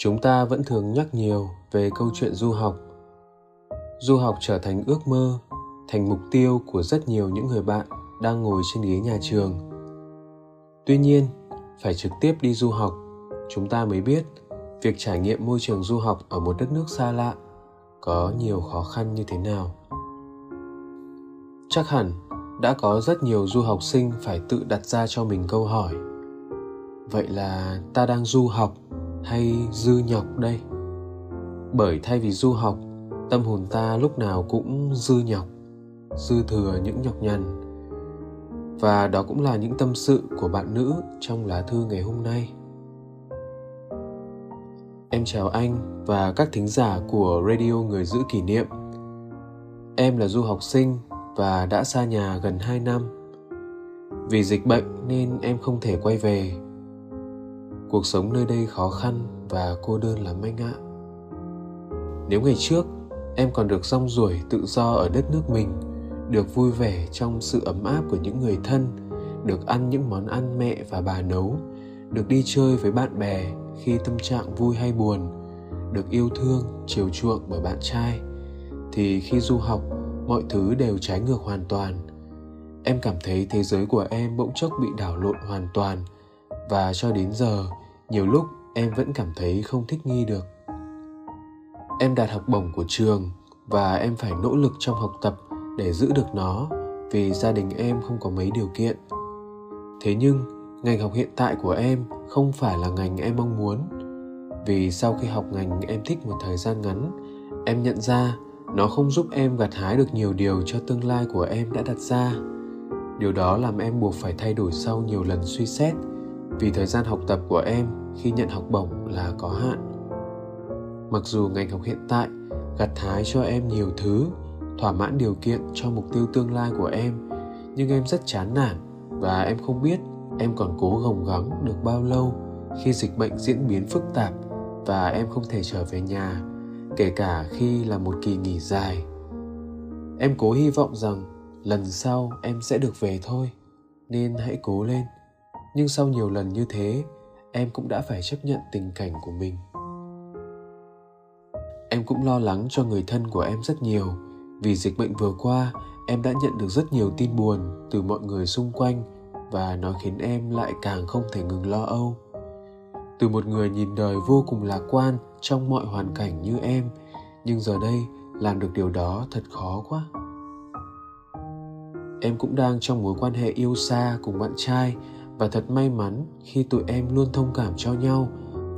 chúng ta vẫn thường nhắc nhiều về câu chuyện du học. Du học trở thành ước mơ, thành mục tiêu của rất nhiều những người bạn đang ngồi trên ghế nhà trường. Tuy nhiên, phải trực tiếp đi du học, chúng ta mới biết việc trải nghiệm môi trường du học ở một đất nước xa lạ có nhiều khó khăn như thế nào. Chắc hẳn đã có rất nhiều du học sinh phải tự đặt ra cho mình câu hỏi, vậy là ta đang du học hay dư nhọc đây? Bởi thay vì du học, tâm hồn ta lúc nào cũng dư nhọc, dư thừa những nhọc nhằn. Và đó cũng là những tâm sự của bạn nữ trong lá thư ngày hôm nay. Em chào anh và các thính giả của radio người giữ kỷ niệm. Em là du học sinh và đã xa nhà gần 2 năm. Vì dịch bệnh nên em không thể quay về cuộc sống nơi đây khó khăn và cô đơn lắm anh ạ nếu ngày trước, em còn được rong ruổi tự do ở đất nước mình, được vui vẻ trong sự ấm áp của những người thân, được ăn những món ăn mẹ và bà nấu, được đi chơi với bạn bè khi tâm trạng vui hay buồn, được yêu thương, chiều chuộng bởi bạn trai, thì khi du học, mọi thứ đều trái ngược hoàn toàn. Em cảm thấy thế giới của em bỗng chốc bị đảo lộn hoàn toàn và cho đến giờ, nhiều lúc em vẫn cảm thấy không thích nghi được. Em đạt học bổng của trường và em phải nỗ lực trong học tập để giữ được nó vì gia đình em không có mấy điều kiện. Thế nhưng, ngành học hiện tại của em không phải là ngành em mong muốn. Vì sau khi học ngành em thích một thời gian ngắn, em nhận ra nó không giúp em gặt hái được nhiều điều cho tương lai của em đã đặt ra. Điều đó làm em buộc phải thay đổi sau nhiều lần suy xét vì thời gian học tập của em, khi nhận học bổng là có hạn. Mặc dù ngành học hiện tại gặt hái cho em nhiều thứ, thỏa mãn điều kiện cho mục tiêu tương lai của em, nhưng em rất chán nản và em không biết em còn cố gồng gắng được bao lâu khi dịch bệnh diễn biến phức tạp và em không thể trở về nhà, kể cả khi là một kỳ nghỉ dài. Em cố hy vọng rằng lần sau em sẽ được về thôi, nên hãy cố lên nhưng sau nhiều lần như thế, em cũng đã phải chấp nhận tình cảnh của mình. Em cũng lo lắng cho người thân của em rất nhiều. Vì dịch bệnh vừa qua, em đã nhận được rất nhiều tin buồn từ mọi người xung quanh và nó khiến em lại càng không thể ngừng lo âu. Từ một người nhìn đời vô cùng lạc quan trong mọi hoàn cảnh như em, nhưng giờ đây làm được điều đó thật khó quá. Em cũng đang trong mối quan hệ yêu xa cùng bạn trai và thật may mắn khi tụi em luôn thông cảm cho nhau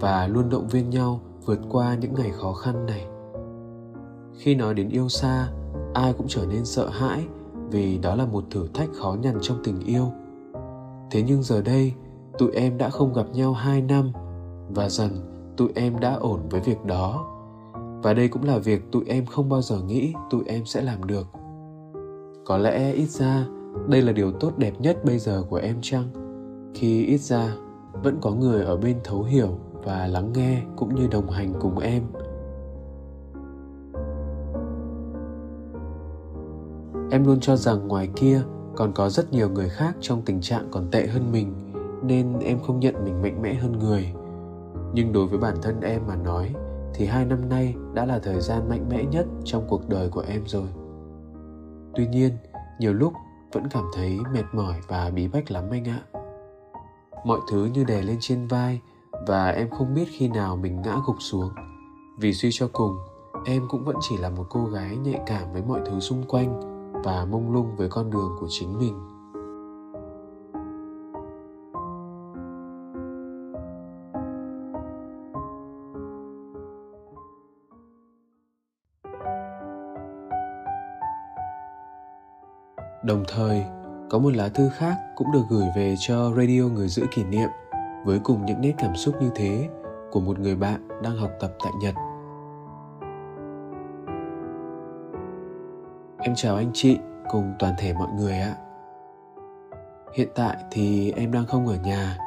và luôn động viên nhau vượt qua những ngày khó khăn này. Khi nói đến yêu xa, ai cũng trở nên sợ hãi vì đó là một thử thách khó nhằn trong tình yêu. Thế nhưng giờ đây, tụi em đã không gặp nhau hai năm và dần tụi em đã ổn với việc đó. Và đây cũng là việc tụi em không bao giờ nghĩ tụi em sẽ làm được. Có lẽ ít ra đây là điều tốt đẹp nhất bây giờ của em chăng? Khi ít ra, vẫn có người ở bên thấu hiểu và lắng nghe cũng như đồng hành cùng em. Em luôn cho rằng ngoài kia còn có rất nhiều người khác trong tình trạng còn tệ hơn mình, nên em không nhận mình mạnh mẽ hơn người. Nhưng đối với bản thân em mà nói, thì hai năm nay đã là thời gian mạnh mẽ nhất trong cuộc đời của em rồi. Tuy nhiên, nhiều lúc vẫn cảm thấy mệt mỏi và bí bách lắm anh ạ mọi thứ như đè lên trên vai và em không biết khi nào mình ngã gục xuống. Vì suy cho cùng, em cũng vẫn chỉ là một cô gái nhạy cảm với mọi thứ xung quanh và mông lung với con đường của chính mình. Đồng thời có một lá thư khác cũng được gửi về cho radio người giữ kỷ niệm với cùng những nét cảm xúc như thế của một người bạn đang học tập tại nhật. Em chào anh chị cùng toàn thể mọi người ạ. Hiện tại thì em đang không ở nhà,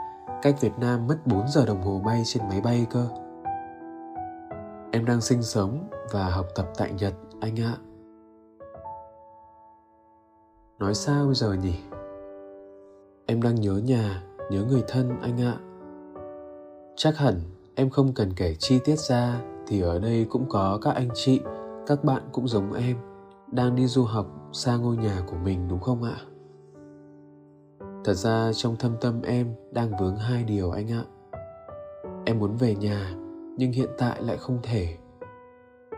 cách việt nam mất 4 giờ đồng hồ bay trên máy bay cơ. Em đang sinh sống và học tập tại nhật, anh ạ nói sao bây giờ nhỉ? Em đang nhớ nhà, nhớ người thân anh ạ. Chắc hẳn em không cần kể chi tiết ra, thì ở đây cũng có các anh chị, các bạn cũng giống em, đang đi du học xa ngôi nhà của mình đúng không ạ? Thật ra trong thâm tâm em đang vướng hai điều anh ạ. Em muốn về nhà, nhưng hiện tại lại không thể.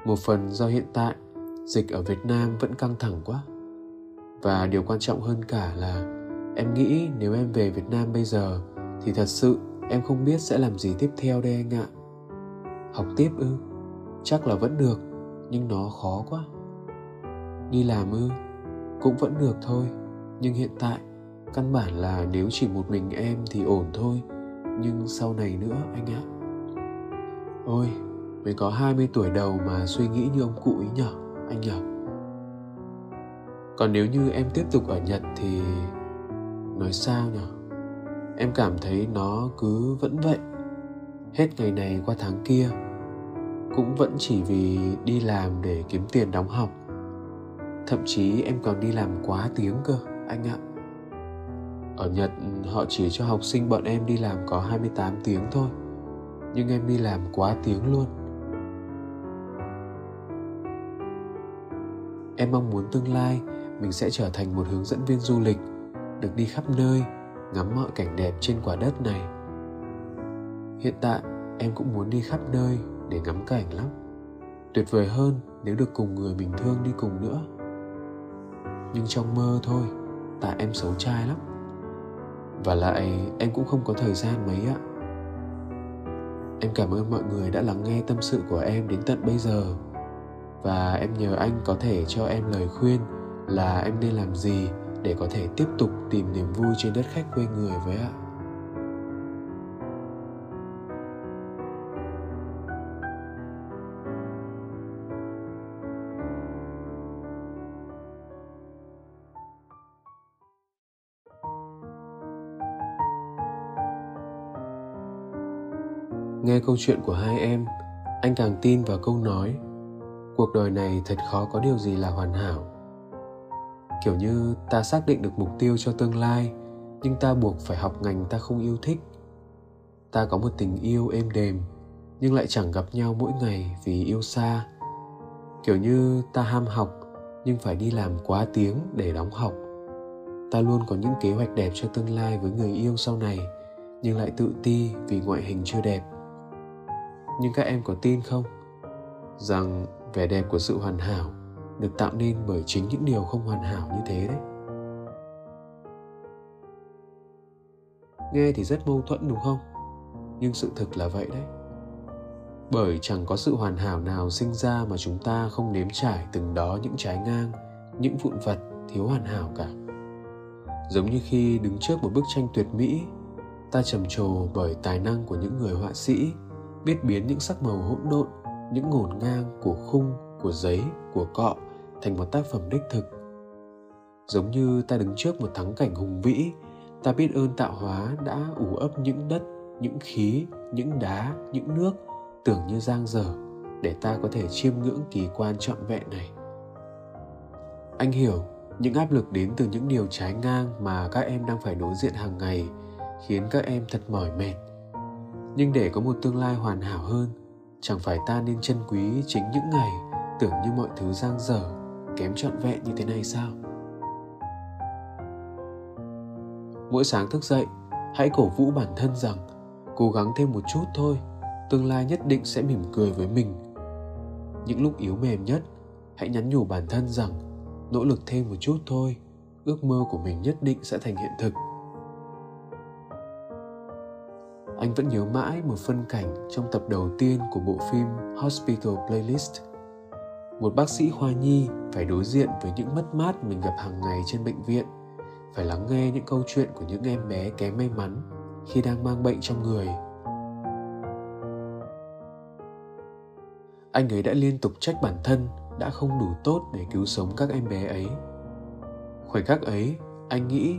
Một phần do hiện tại, dịch ở việt nam vẫn căng thẳng quá và điều quan trọng hơn cả là em nghĩ nếu em về việt nam bây giờ thì thật sự em không biết sẽ làm gì tiếp theo đây anh ạ. Học tiếp ư? Chắc là vẫn được, nhưng nó khó quá. Đi làm ư? Cũng vẫn được thôi, nhưng hiện tại căn bản là nếu chỉ một mình em thì ổn thôi. Nhưng sau này nữa anh ạ. Ôi, mới có 20 tuổi đầu mà suy nghĩ như ông cụ ấy nhở, anh nhở? Còn nếu như em tiếp tục ở nhật thì nói sao nhở? Em cảm thấy nó cứ vẫn vậy. Hết ngày này qua tháng kia, cũng vẫn chỉ vì đi làm để kiếm tiền đóng học. Thậm chí em còn đi làm quá tiếng cơ, anh ạ. Ở Nhật, họ chỉ cho học sinh bọn em đi làm có 28 tiếng thôi, Nhưng em đi làm quá tiếng luôn. Em mong muốn tương lai mình sẽ trở thành một hướng dẫn viên du lịch Được đi khắp nơi, ngắm mọi cảnh đẹp trên quả đất này. Hiện tại em cũng muốn đi khắp nơi để ngắm cảnh lắm. Tuyệt vời hơn nếu được cùng người mình thương đi cùng nữa. Nhưng trong mơ thôi, tại em xấu trai lắm. Và lại em cũng không có thời gian mấy ạ. Em cảm ơn mọi người đã lắng nghe tâm sự của em đến tận bây giờ. Và em nhờ anh có thể cho em lời khuyên là em nên làm gì để có thể tiếp tục tìm niềm vui trên đất khách quê người với ạ? Nghe câu chuyện của hai em, anh càng tin vào câu nói, cuộc đời này thật khó có điều gì là hoàn hảo kiểu như ta xác định được mục tiêu cho tương lai, nhưng ta buộc phải học ngành ta không yêu thích. Ta có một tình yêu êm đềm, nhưng lại chẳng gặp nhau mỗi ngày vì yêu xa. Kiểu như ta ham học, nhưng phải đi làm quá tiếng để đóng học. Ta luôn có những kế hoạch đẹp cho tương lai với người yêu sau này, nhưng lại tự ti vì ngoại hình chưa đẹp. Nhưng các em có tin không? Rằng vẻ đẹp của sự hoàn hảo được tạo nên bởi chính những điều không hoàn hảo như thế đấy. Nghe thì rất mâu thuẫn đúng không? Nhưng sự thực là vậy đấy. Bởi chẳng có sự hoàn hảo nào sinh ra mà chúng ta không nếm trải từng đó những trái ngang, những vụn vật thiếu hoàn hảo cả. Giống như khi đứng trước một bức tranh tuyệt mỹ, ta trầm trồ bởi tài năng của những người họa sĩ, biết biến những sắc màu hỗn độn, những ngổn ngang của khung của giấy, của cọ thành một tác phẩm đích thực. Giống như ta đứng trước một thắng cảnh hùng vĩ, ta biết ơn tạo hóa đã ủ ấp những đất, những khí, những đá, những nước tưởng như giang dở để ta có thể chiêm ngưỡng kỳ quan trọn vẹn này. Anh hiểu, những áp lực đến từ những điều trái ngang mà các em đang phải đối diện hàng ngày khiến các em thật mỏi mệt. Nhưng để có một tương lai hoàn hảo hơn, chẳng phải ta nên trân quý chính những ngày tưởng như mọi thứ giang dở, kém trọn vẹn như thế này sao? Mỗi sáng thức dậy, hãy cổ vũ bản thân rằng, cố gắng thêm một chút thôi, tương lai nhất định sẽ mỉm cười với mình. Những lúc yếu mềm nhất, hãy nhắn nhủ bản thân rằng, nỗ lực thêm một chút thôi, ước mơ của mình nhất định sẽ thành hiện thực. Anh vẫn nhớ mãi một phân cảnh trong tập đầu tiên của bộ phim Hospital Playlist. Một bác sĩ khoa nhi phải đối diện với những mất mát mình gặp hàng ngày trên bệnh viện, phải lắng nghe những câu chuyện của những em bé kém may mắn khi đang mang bệnh trong người. Anh ấy đã liên tục trách bản thân đã không đủ tốt để cứu sống các em bé ấy. Khoảnh khắc ấy, anh nghĩ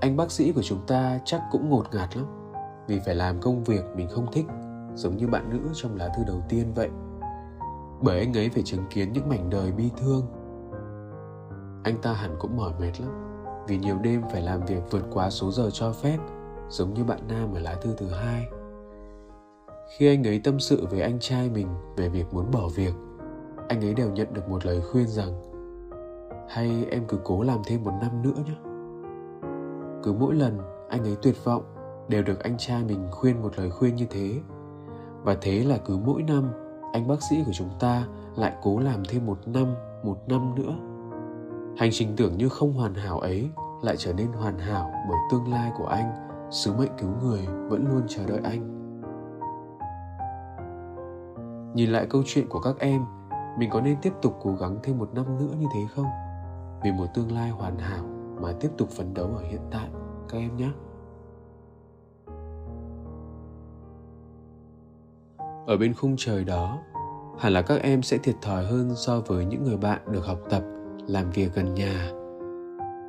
anh bác sĩ của chúng ta chắc cũng ngột ngạt lắm vì phải làm công việc mình không thích, giống như bạn nữ trong lá thư đầu tiên vậy bởi anh ấy phải chứng kiến những mảnh đời bi thương. Anh ta hẳn cũng mỏi mệt lắm, vì nhiều đêm phải làm việc vượt quá số giờ cho phép, giống như bạn nam ở lá thư thứ hai. Khi anh ấy tâm sự với anh trai mình về việc muốn bỏ việc, anh ấy đều nhận được một lời khuyên rằng, hay em cứ cố làm thêm một năm nữa nhé. Cứ mỗi lần anh ấy tuyệt vọng, đều được anh trai mình khuyên một lời khuyên như thế. Và thế là cứ mỗi năm anh bác sĩ của chúng ta lại cố làm thêm một năm một năm nữa. Hành trình tưởng như không hoàn hảo ấy lại trở nên hoàn hảo bởi tương lai của anh. Sứ mệnh cứu người vẫn luôn chờ đợi anh. Nhìn lại câu chuyện của các em, mình có nên tiếp tục cố gắng thêm một năm nữa như thế không? Vì một tương lai hoàn hảo mà tiếp tục phấn đấu ở hiện tại, các em nhé. Ở bên khung trời đó. Hẳn là các em sẽ thiệt thòi hơn so với những người bạn được học tập, làm việc gần nhà.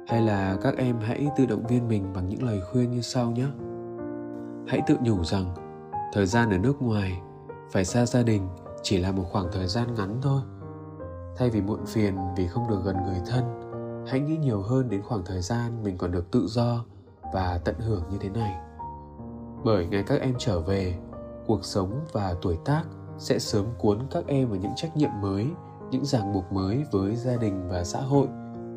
Hay là các em hãy tự động viên mình bằng những lời khuyên như sau nhé. Hãy tự nhủ rằng, thời gian ở nước ngoài phải xa gia đình chỉ là một khoảng thời gian ngắn thôi. Thay vì muộn phiền vì không được gần người thân, hãy nghĩ nhiều hơn đến khoảng thời gian mình còn được tự do và tận hưởng như thế này. Bởi ngày các em trở về cuộc sống và tuổi tác sẽ sớm cuốn các em vào những trách nhiệm mới, những ràng buộc mới với gia đình và xã hội.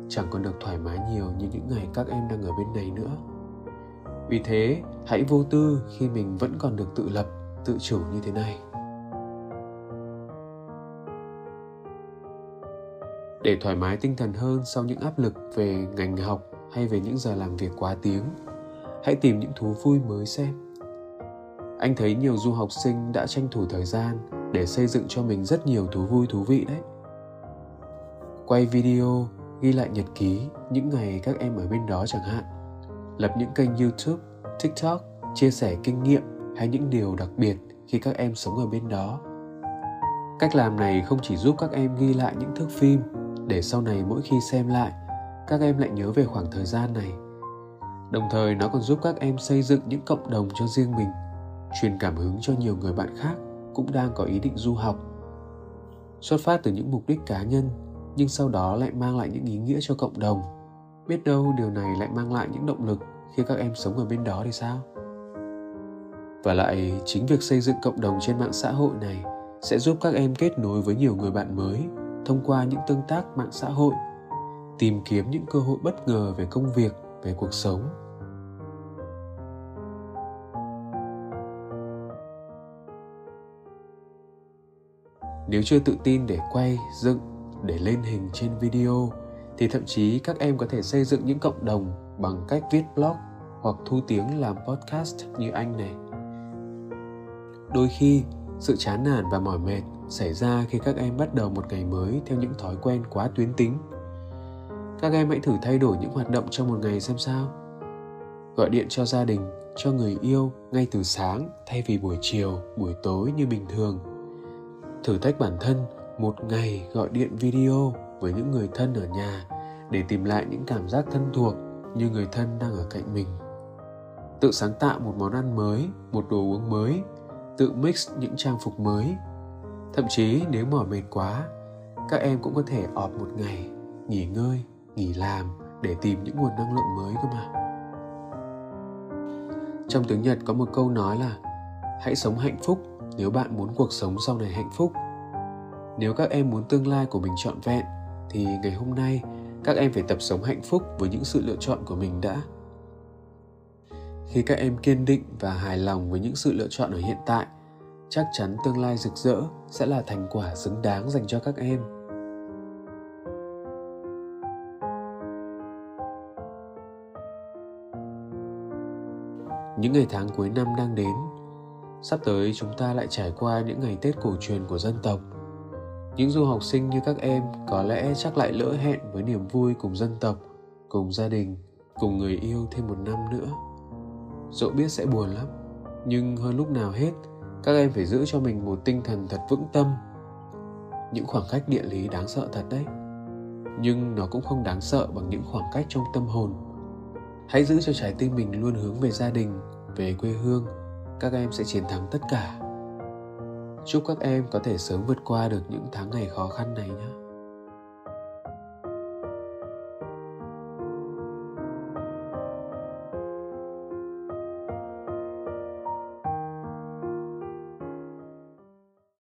Chẳng còn được thoải mái nhiều như những ngày các em đang ở bên này nữa. Vì thế, hãy vô tư khi mình vẫn còn được tự lập, tự chủ như thế này. Để thoải mái tinh thần hơn sau những áp lực về ngành học hay về những giờ làm việc quá tiếng, hãy tìm những thú vui mới xem anh thấy nhiều du học sinh đã tranh thủ thời gian để xây dựng cho mình rất nhiều thú vui thú vị đấy. Quay video, ghi lại nhật ký những ngày các em ở bên đó chẳng hạn. Lập những kênh youtube, tiktok, chia sẻ kinh nghiệm hay những điều đặc biệt khi các em sống ở bên đó. Cách làm này không chỉ giúp các em ghi lại những thước phim để sau này mỗi khi xem lại, các em lại nhớ về khoảng thời gian này. Đồng thời nó còn giúp các em xây dựng những cộng đồng cho riêng mình truyền cảm hứng cho nhiều người bạn khác cũng đang có ý định du học. Xuất phát từ những mục đích cá nhân, nhưng sau đó lại mang lại những ý nghĩa cho cộng đồng. Biết đâu điều này lại mang lại những động lực khi các em sống ở bên đó thì sao? Và lại, chính việc xây dựng cộng đồng trên mạng xã hội này sẽ giúp các em kết nối với nhiều người bạn mới thông qua những tương tác mạng xã hội, tìm kiếm những cơ hội bất ngờ về công việc, về cuộc sống. Nếu chưa tự tin để quay dựng, để lên hình trên video, thì thậm chí các em có thể xây dựng những cộng đồng bằng cách viết blog hoặc thu tiếng làm podcast như anh này. Đôi khi, sự chán nản và mỏi mệt xảy ra khi các em bắt đầu một ngày mới theo những thói quen quá tuyến tính. Các em hãy thử thay đổi những hoạt động trong một ngày xem sao. Gọi điện cho gia đình, cho người yêu ngay từ sáng thay vì buổi chiều, buổi tối như bình thường thử thách bản thân một ngày gọi điện video với những người thân ở nhà để tìm lại những cảm giác thân thuộc như người thân đang ở cạnh mình. Tự sáng tạo một món ăn mới, một đồ uống mới, tự mix những trang phục mới. Thậm chí nếu mỏi mệt quá, các em cũng có thể ọp một ngày, nghỉ ngơi, nghỉ làm để tìm những nguồn năng lượng mới cơ mà. Trong tiếng nhật có một câu nói là, hãy sống hạnh phúc nếu bạn muốn cuộc sống sau này hạnh phúc, nếu các em muốn tương lai của mình trọn vẹn, thì ngày hôm nay, các em phải tập sống hạnh phúc với những sự lựa chọn của mình đã. Khi các em kiên định và hài lòng với những sự lựa chọn ở hiện tại, chắc chắn tương lai rực rỡ sẽ là thành quả xứng đáng dành cho các em. Những ngày tháng cuối năm đang đến sắp tới chúng ta lại trải qua những ngày tết cổ truyền của dân tộc. Những du học sinh như các em có lẽ chắc lại lỡ hẹn với niềm vui cùng dân tộc, cùng gia đình, cùng người yêu thêm một năm nữa. Dẫu biết sẽ buồn lắm, nhưng hơn lúc nào hết, các em phải giữ cho mình một tinh thần thật vững tâm. Những khoảng cách địa lý đáng sợ thật đấy, nhưng nó cũng không đáng sợ bằng những khoảng cách trong tâm hồn. Hãy giữ cho trái tim mình luôn hướng về gia đình, về quê hương các em sẽ chiến thắng tất cả. Chúc các em có thể sớm vượt qua được những tháng ngày khó khăn này nhé.